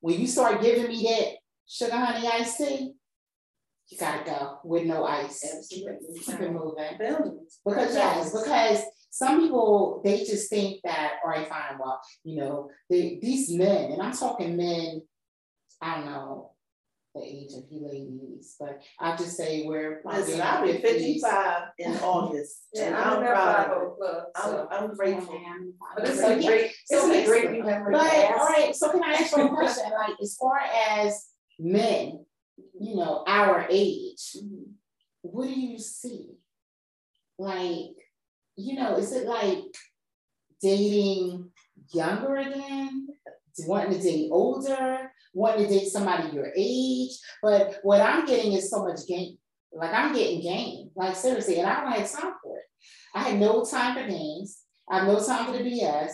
when you start giving me that sugar honey iced tea, you gotta go with no ice. Absolutely. Keep it moving. Because yes, because some people they just think that, all right, fine, well, you know, they, these men, and I'm talking men, I don't know, the age of you ladies, but I'll just say we're Listen, I'll be 55 in August. and I'm proud of it. I'm, oh I'm grateful. But it's oh so great. It's a great remember. But all right, so can I ask you a question? like as far as men, you know, our age, mm-hmm. what do you see? Like, you know, is it like dating younger again? Wanting to date older? wanting to date somebody your age. But what I'm getting is so much game. Like I'm getting game. Like seriously, and I don't have time for it. I had no time for games. I have no time for the BS.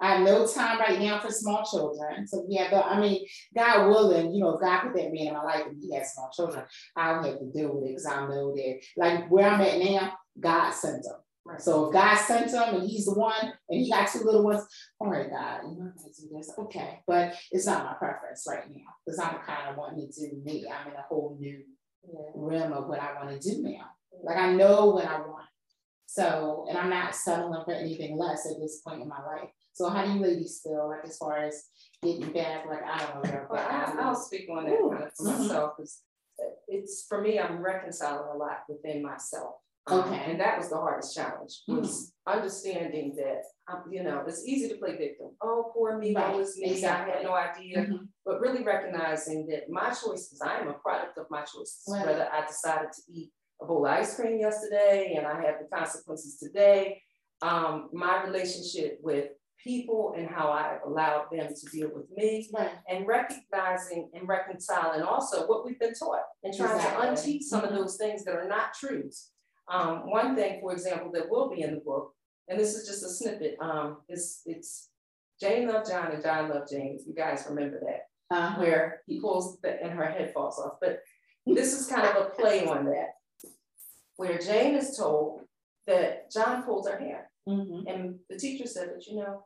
I have no time right now for small children. So yeah, but I mean, God willing, you know, if God put that man in my life and he has small children, I don't have to deal with it because I know that like where I'm at now, God sent them. Right. So if God sent him and he's the one and he got two little ones, all right, God, you know, I'm gonna do this. Okay. But it's not my preference right now. It's not the kind of want to do me. I'm in a whole new yeah. realm of what I want to do now. Like I know what I want. So, and I'm not settling for anything less at this point in my life. So how do you ladies feel like as far as getting back? Like I don't know. Well, I, will speak on that kind of for mm-hmm. myself because it's for me. I'm reconciling a lot within myself. Um, okay. and that was the hardest challenge was mm-hmm. understanding that um, you know it's easy to play victim. Oh, poor me, right. that was me. Exactly. I had no idea. Mm-hmm. But really recognizing that my choices, I am a product of my choices. Right. Whether I decided to eat a bowl of ice cream yesterday and I have the consequences today. Um, my relationship with people and how I allowed them to deal with me right. and recognizing and reconciling also what we've been taught and trying exactly. to unteach some mm-hmm. of those things that are not truths. Um, one thing, for example, that will be in the book, and this is just a snippet, um, is it's Jane loved John and John loved Jane. You guys remember that, uh-huh. where he pulls the, and her head falls off. But this is kind of a play on that, where Jane is told that John pulled her hair. Mm-hmm. And the teacher said, but you know,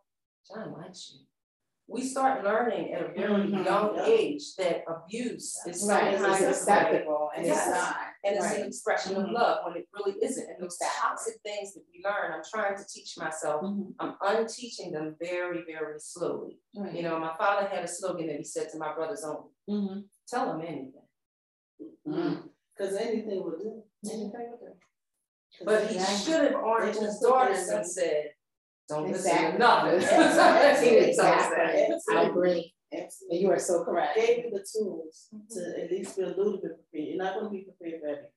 John likes you. We start learning at a very mm-hmm. young age that abuse is right. acceptable and yes. it's not. And right. it's an expression mm-hmm. of love when it really isn't. And those toxic things that we learn, I'm trying to teach myself. Mm-hmm. I'm unteaching them very, very slowly. Right. You know, my father had a slogan that he said to my brothers only. Mm-hmm. Tell them anything. Because mm-hmm. anything will do. Anything will do. But he should have armed his daughters and said, don't listen to nothing. exactly. I agree. Absolutely. You are so correct. Gave you the tools mm-hmm. to at least be a little bit prepared. You're not going to be prepared for everything,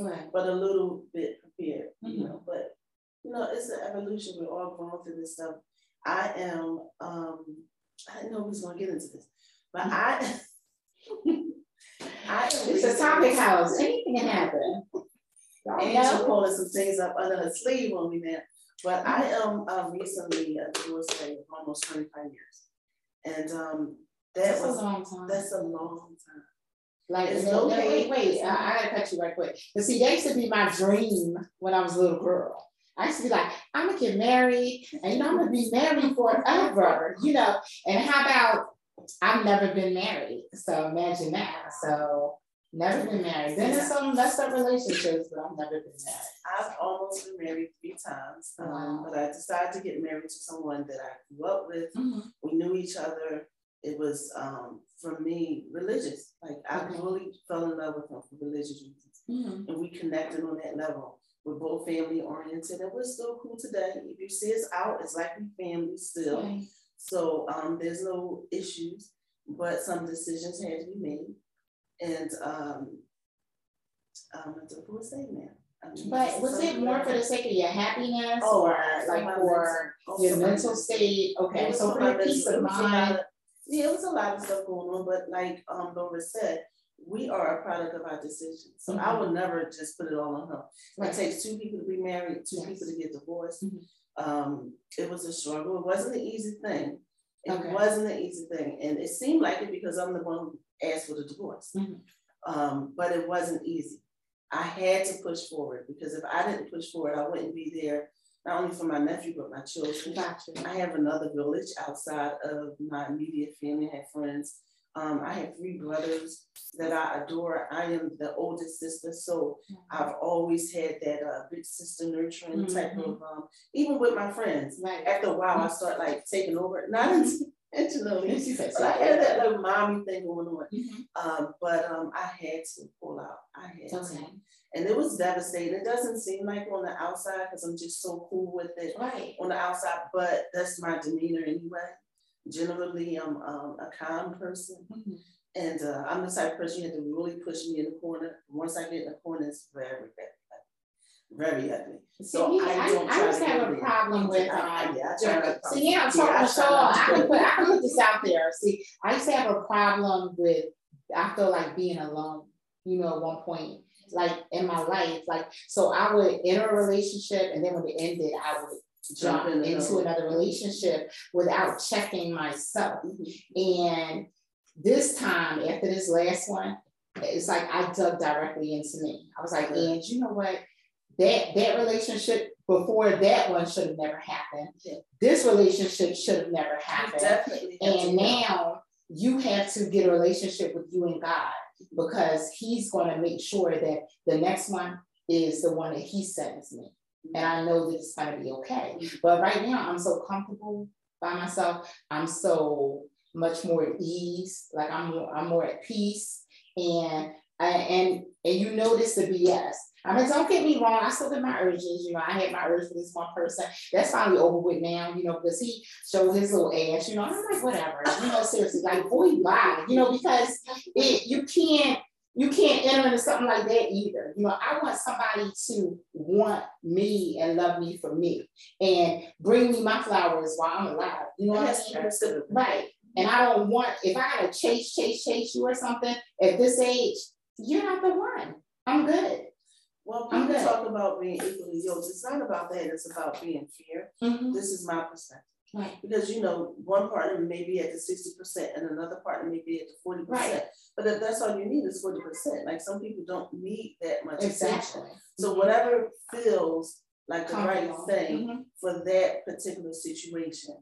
right. but a little bit prepared. Mm-hmm. You know, but you know, it's an evolution. We're all going through this stuff. I am. um I didn't know was going to get into this, but mm-hmm. I. I it's a topic house. Anything can happen. And she's pulling some things up under her sleeve on me now. But I am um, recently a divorced for almost 25 years. And um, that that's was a long time. That's a long time. Like, it's no, no, wait, wait, I, I, gotta cut you right quick. But see, that used to be my dream when I was a little girl. I used to be like, I'm gonna get married and you know, I'm gonna be married forever, you know. And how about I've never been married? So imagine that. So Never been married. Been in some messed up relationships, but I've never been married. I've almost been married three times, um, wow. but I decided to get married to someone that I grew up with. Mm-hmm. We knew each other. It was um, for me religious. Like I okay. really fell in love with him for religious reasons, mm-hmm. and we connected on that level. We're both family oriented, and we're still cool today. If you see us out, it's like we family still. Okay. So um, there's no issues, but some decisions had to be made and um, um, who was saying that? I mean, but was it more for the sake of your happiness oh, or like for mental, your mental state? Okay, so for your peace of mind. Of, yeah, it was a lot of stuff going on, but like um, Laura said, we are a product of our decisions. So mm-hmm. I would never just put it all on her. Right. It takes two people to be married, two yes. people to get divorced. Mm-hmm. Um, it was a struggle. It wasn't an easy thing. It okay. wasn't an easy thing. And it seemed like it because I'm the one who asked for the divorce. Mm-hmm. Um, but it wasn't easy. I had to push forward because if I didn't push forward, I wouldn't be there not only for my nephew but my children. Gotcha. I have another village outside of my immediate family. I have friends. Um, I have three brothers that I adore. I am the oldest sister, so mm-hmm. I've always had that uh, big sister nurturing mm-hmm. type of. Um, even with my friends, right. after a while, I start like taking over. Not intentionally. but I had that little mommy thing going on. Mm-hmm. Um, but um, I had to pull out. I had okay. to. And it was devastating. It doesn't seem like on the outside because I'm just so cool with it right. on the outside, but that's my demeanor anyway. Generally, I'm um, a calm person. Mm-hmm. And uh, I'm the type of person you have to really push me in the corner. Once I get in the corner, it's very bad very ugly. So See, I, I, don't I, I just have a problem with um, yeah, See, yeah, I'm talking so I can put I can put this out there. See, I used to have a problem with I feel like being alone, you know, at one point, like in my life. Like so I would enter a relationship and then when it ended, I would jump in into another relationship without checking myself. Mm-hmm. And this time, after this last one, it's like I dug directly into me. I was like, and you know what? That that relationship before that one should have never happened. Yeah. This relationship should have never happened. Definitely. And now you have to get a relationship with you and God because He's going to make sure that the next one is the one that He sends me. And I know that it's going to be okay. But right now, I'm so comfortable by myself. I'm so much more at ease. Like I'm more, I'm more at peace. And I, and and you notice the BS. I mean, don't get me wrong. I still get my urges. You know, I had my urge for this one person. That's finally over with now. You know, because he showed his little ass. You know, I'm like, whatever. You know, seriously, like, boy, why? You know, because it you can't you can't enter into something like that either. You know, I want somebody to want me and love me for me and bring me my flowers while I'm alive. You know what I mean? Right. And I don't want, if I gotta chase, chase, chase you or something at this age, you're not the one. I'm good. Well, people talk about being equally yoked. It's not about that. It's about being fair. Mm-hmm. This is my perspective. Right. Because you know, one partner may be at the 60% and another partner may be at the 40%. Right. But if that's all you need is 40%. Like some people don't need that much exactly. attention. So whatever feels like the right thing mm-hmm. for that particular situation.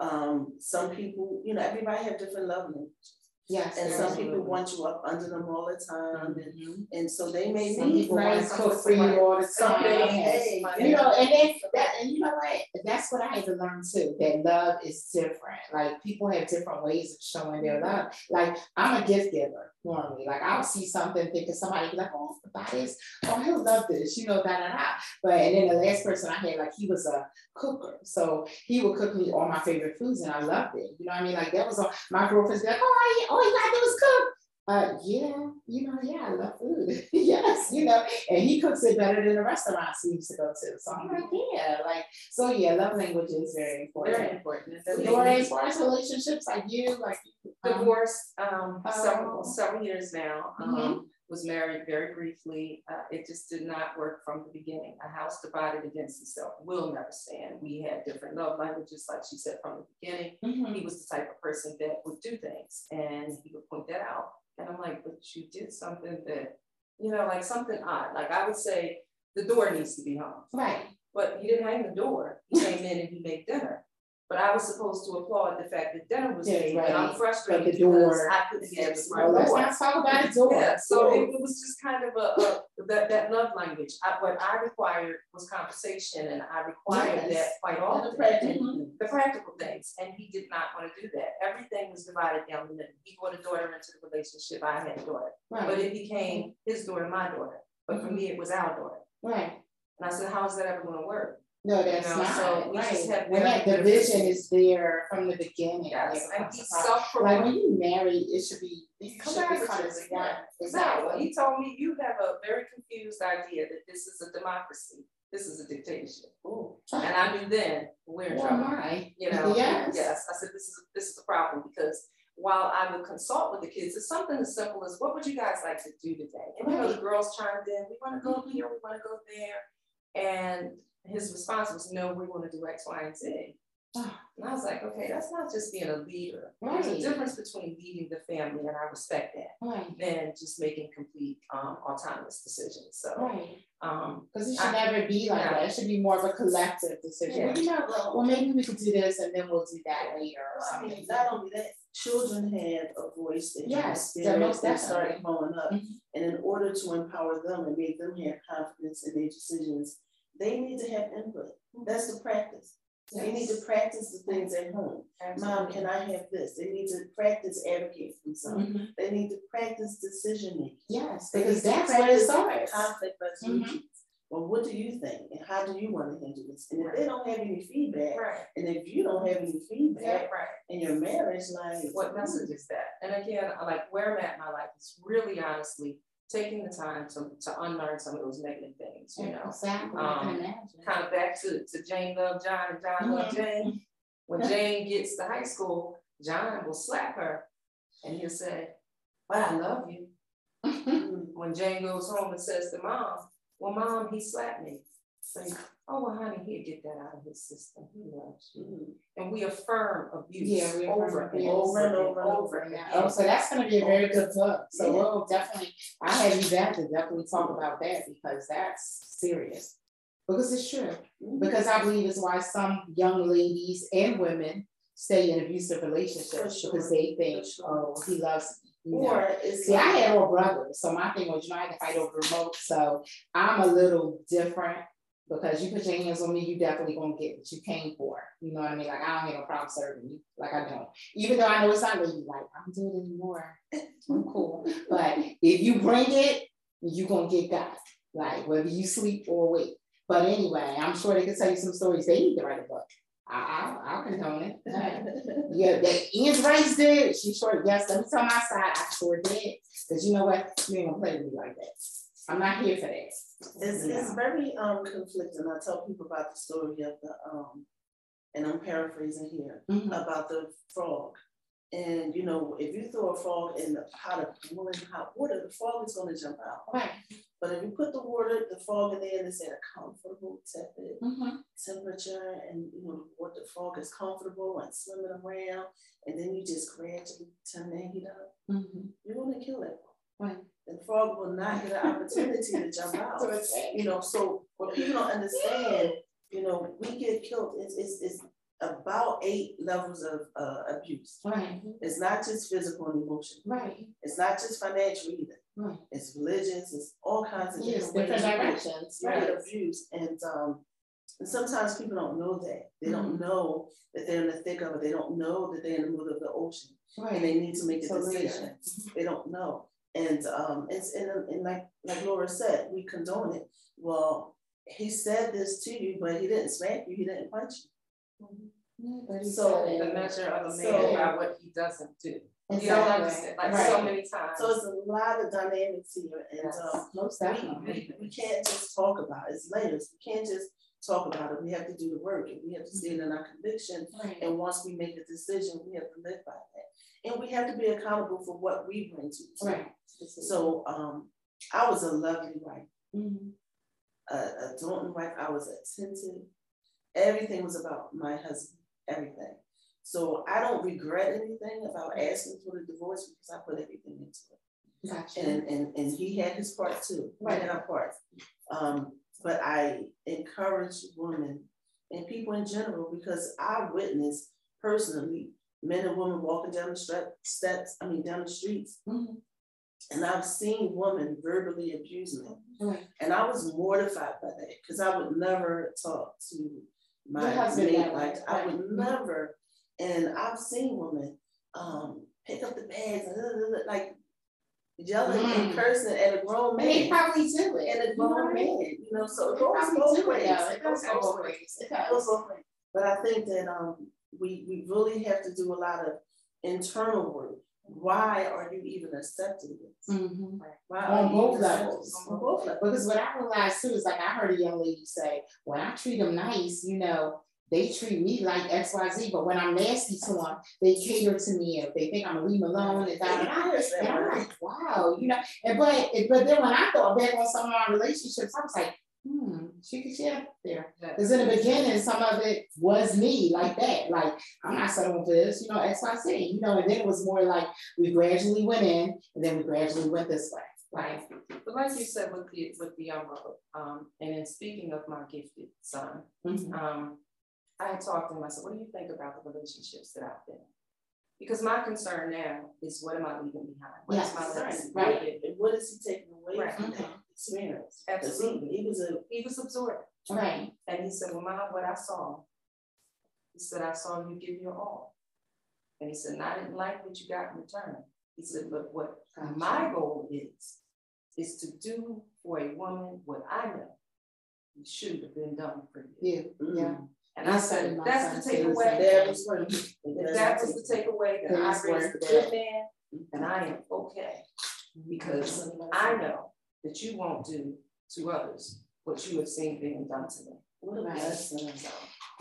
Um, some people, you know, everybody have different love languages. Yes. And some people want you up under them all the time. Mm-hmm. And, and so they may some need right, cook for you all the time. Hey, you know, and then that and you know what? That's what I had to learn too. That love is different. Like people have different ways of showing their love. Like I'm a gift giver normally. Like I'll see something, thinking somebody be like, oh, buy this, oh, he'll love this, you know, da da da. But and then the last person I had, like he was a cooker. So he would cook me all my favorite foods and I loved it. You know what I mean? Like that was all my girlfriends be like, oh, all you gotta do is cook. Uh, yeah, you know, yeah, I love food. yes, you know, and he cooks it better than the restaurants we used to go to. So I'm like, yeah, like, so yeah, love language is very important. Very important. Or as far as relationships, like you, like um, divorced um, um, several several years now. Um, mm-hmm. Was married very briefly. Uh, it just did not work from the beginning. A house divided against itself will never stand. We had different love languages, like she said from the beginning. Mm-hmm. He was the type of person that would do things, and he would point that out and I'm like, but you did something that, you know, like something odd. Like I would say the door needs to be hung. Right. But he didn't hang the door. He came in and he made dinner. But I was supposed to applaud the fact that dinner was made, right. and I'm frustrated the door. I couldn't get the door. Let's not talk about the door. Yeah, so it, it, was just kind of a, a that, that love language. I, what I required was conversation, and I required yes. that quite often. The practical, mm-hmm. the practical things, and he did not want to do that. Everything was divided down the middle. He brought a daughter into the relationship. I had a daughter, right. but it became his daughter, my daughter. But mm-hmm. for me, it was our daughter. Right. And I said, "How is that ever going to work?" No, that's you know, not so right. When that division is there from the beginning, yes, and he's like when you marry, it should be it should be kind of one. Exactly. He told me you have a very confused idea that this is a democracy. This is a dictatorship. Ooh. And I knew then we're in trouble. My. You know, yes. yes. I said this is this is the problem because while I would consult with the kids, it's something as simple as what would you guys like to do today? And right. you know, the girls chimed in, we want to go here, we want to go there. And his response was, no, we want to do X, Y, and Z. And I was like, okay, that's not just being a leader. Right. There's a difference between leading the family, and I respect that, right. than just making complete um, autonomous decisions. So, right. Um, because it should I, never be like yeah. that. It should be more of a collective decision. Yeah. Well, you know, well, maybe we could do this, and then we'll do that later or something. I mean, not only that, children have a voice that yes, they most definitely start growing up, mm-hmm. and in order to empower them and make them have confidence in their decisions they need to have input. That's the practice. Yes. They need to practice the things at home. Absolutely. Mom, can I have this? They need to practice advocating for themselves. Mm-hmm. They need to practice decision making. Yes, because that's what it starts. Conflict resolution. Mm-hmm. Well, what do you think? And how do you want to handle this? And if they don't have any feedback, right. and if you don't have any feedback yeah, right. in your marriage, like what message is that? And again, like where I'm at in my life is really honestly taking the time to, to unlearn some of those negative things, you know. Exactly. Um, kind of back to, to Jane love John and John mm-hmm. love Jane. When Jane gets to high school, John will slap her and he'll say, But I love you. when Jane goes home and says to mom, Well, mom, he slapped me. Say, oh, well, honey, he'll get that out of his system. He loves you. Mm-hmm. And we affirm abuse yeah, we over, and over and over and over again. Oh, so that's going to be a very good book. So yeah. we'll definitely, I have you back to definitely talk about that because that's serious. Because it's true. Mm-hmm. Because I believe it's why some young ladies and women stay in abusive relationships sure. because they think, oh, he loves me. You or see, I had all brothers, so my thing was, you know, I had to fight over remote. So I'm a little different because you put your hands on me, you definitely gonna get what you came for. You know what I mean? Like I don't have no problem serving you. Like I don't. Even though I know it's not really like I don't do it anymore. I'm cool. But if you bring it, you gonna get that. Like whether you sleep or wake. But anyway, I'm sure they can tell you some stories. They need to write a book. I, I, I'll condone it. yeah, that Ian's raised it. She sure, yes, let me tell my side. I sure did. Because you know what? You ain't gonna play with me like that. I'm not here for that. It's, it's very um conflicting. I tell people about the story of the um, and I'm paraphrasing here mm-hmm. about the frog. And you know, if you throw a frog in the pot of boiling hot water, the frog is going to jump out. Right. But if you put the water, the frog in there, and it's at a comfortable tepid mm-hmm. temperature, and you know what the frog is comfortable and swimming around, and then you just gradually turn the heat up, mm-hmm. you're going to kill it. Right. The frog will not get an opportunity to jump out. You know, so what people don't understand, you know, we get killed. It's, it's, it's about eight levels of uh, abuse. Right. It's not just physical and emotional. Right. It's not just financial either. Right. It's religious. It's all kinds of yes, different, directions. Right. Abuse and um, and sometimes people don't know that. They mm-hmm. don't know that they're in the thick of it. They don't know that they're in the middle of the ocean right. and they need to make a decision. They don't know. And um, it's and, and like like Laura said, we condone it. Well, he said this to you, but he didn't smack you. He didn't punch you. Mm-hmm. So the measure of a man so, by what he doesn't do. Exactly. You don't understand, like right. so many times. So it's a lot of dynamics here, and yes. um, we, we, we can't just talk about it. It's layers. We can't just talk about it. We have to do the work, and we have to stand in our conviction. Right. And once we make a decision, we have to live by that, and we have to be accountable for what we bring to the Right. So um, I was a lovely wife, mm-hmm. a, a daunting wife. I was attentive. Everything was about my husband. Everything. So I don't regret anything about asking for the divorce because I put everything into it. Gotcha. And, and and he had his part too. Right. Had our part. Um, but I encourage women and people in general because I witnessed personally men and women walking down the steps, I mean down the streets. Mm-hmm. And I've seen women verbally abuse me. Mm-hmm. And I was mortified by that because I would never talk to my mate like I would mm-hmm. never. And I've seen women um, pick up the bags and like yelling mm. in person at a grown man. They probably do it. And a grown man, you know, so it goes both ways. It goes both ways. It goes both ways. But I think that um, we, we really have to do a lot of internal work. Why are you even accepting this? Mm-hmm. On both levels. On both levels. Because what I realized too is like I heard a young lady say, when I treat them nice, you know, they treat me like XYZ, but when I'm nasty to them, they cater to me if they think I'm gonna leave them alone and that. And, I'm like, wow, you know, and but but then when I thought back on some of my relationships, I was like, hmm, she could share there. Because in the beginning, some of it was me like that. Like, I'm not settling for this, you know, XYZ, you know, and then it was more like we gradually went in and then we gradually went this way. Right. But like you said with the with the young mother, um, and then speaking of my gifted son, mm-hmm. um, I talked to him, I said, what do you think about the relationships that I've been in? Because my concern now is what am I leaving behind? What yes, my legacy? Right. And what is he taking away right. from that Absolutely. He, he, was a he was absorbed. Right. And he said, Well, Mom, what I saw, he said, I saw you give your all. And he said, and I didn't like what you got in return. He said, but what my goal is, is to do for a woman what I know it should have been done for you. Yeah. Mm-hmm. Yeah. And I said, that's the takeaway. That was that was the takeaway that I raised a good man and I am okay. Because I know that you won't do to others what you have seen being done to them. What a blessing.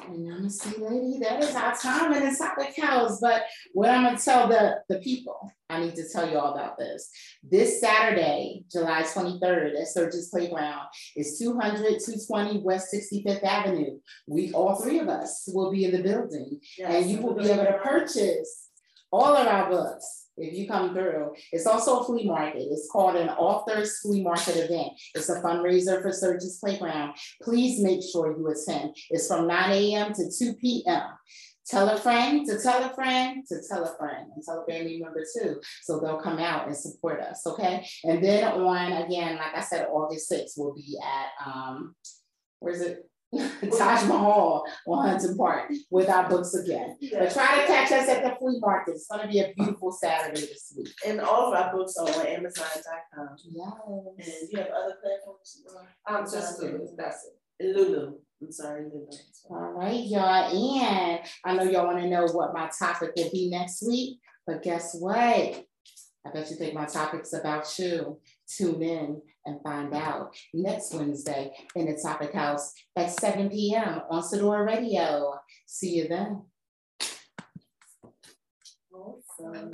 And I'm see, lady, that is our time and it's not the cows. But what I'm gonna tell the, the people, I need to tell you all about this. This Saturday, July 23rd at Sturgis Playground is 200 220 West 65th Avenue. We, all three of us, will be in the building yes, and you will be able to purchase all of our books if you come through. It's also a flea market. It's called an author's flea market event. It's a fundraiser for Sturgis Playground. Please make sure you attend. It's from 9 a.m. to 2 p.m. Tell a friend to tell a friend to tell a friend and tell a family member too. So they'll come out and support us. Okay. And then on again, like I said, August 6th will be at um, where's it? Taj Mahal on Hunting Park with our books again. Yeah. But try to catch us at the flea market. It's going to be a beautiful Saturday this week. And all of our books are on Amazon.com. Yes. And you have other platforms? Um, just Lulu. That's it. Lulu. I'm sorry, Lulu. All right, y'all. And I know y'all want to know what my topic will be next week. But guess what? I bet you think my topic's about you. Tune in and find out next Wednesday in the Topic House at 7 p.m. on Sadora Radio. See you then. Awesome.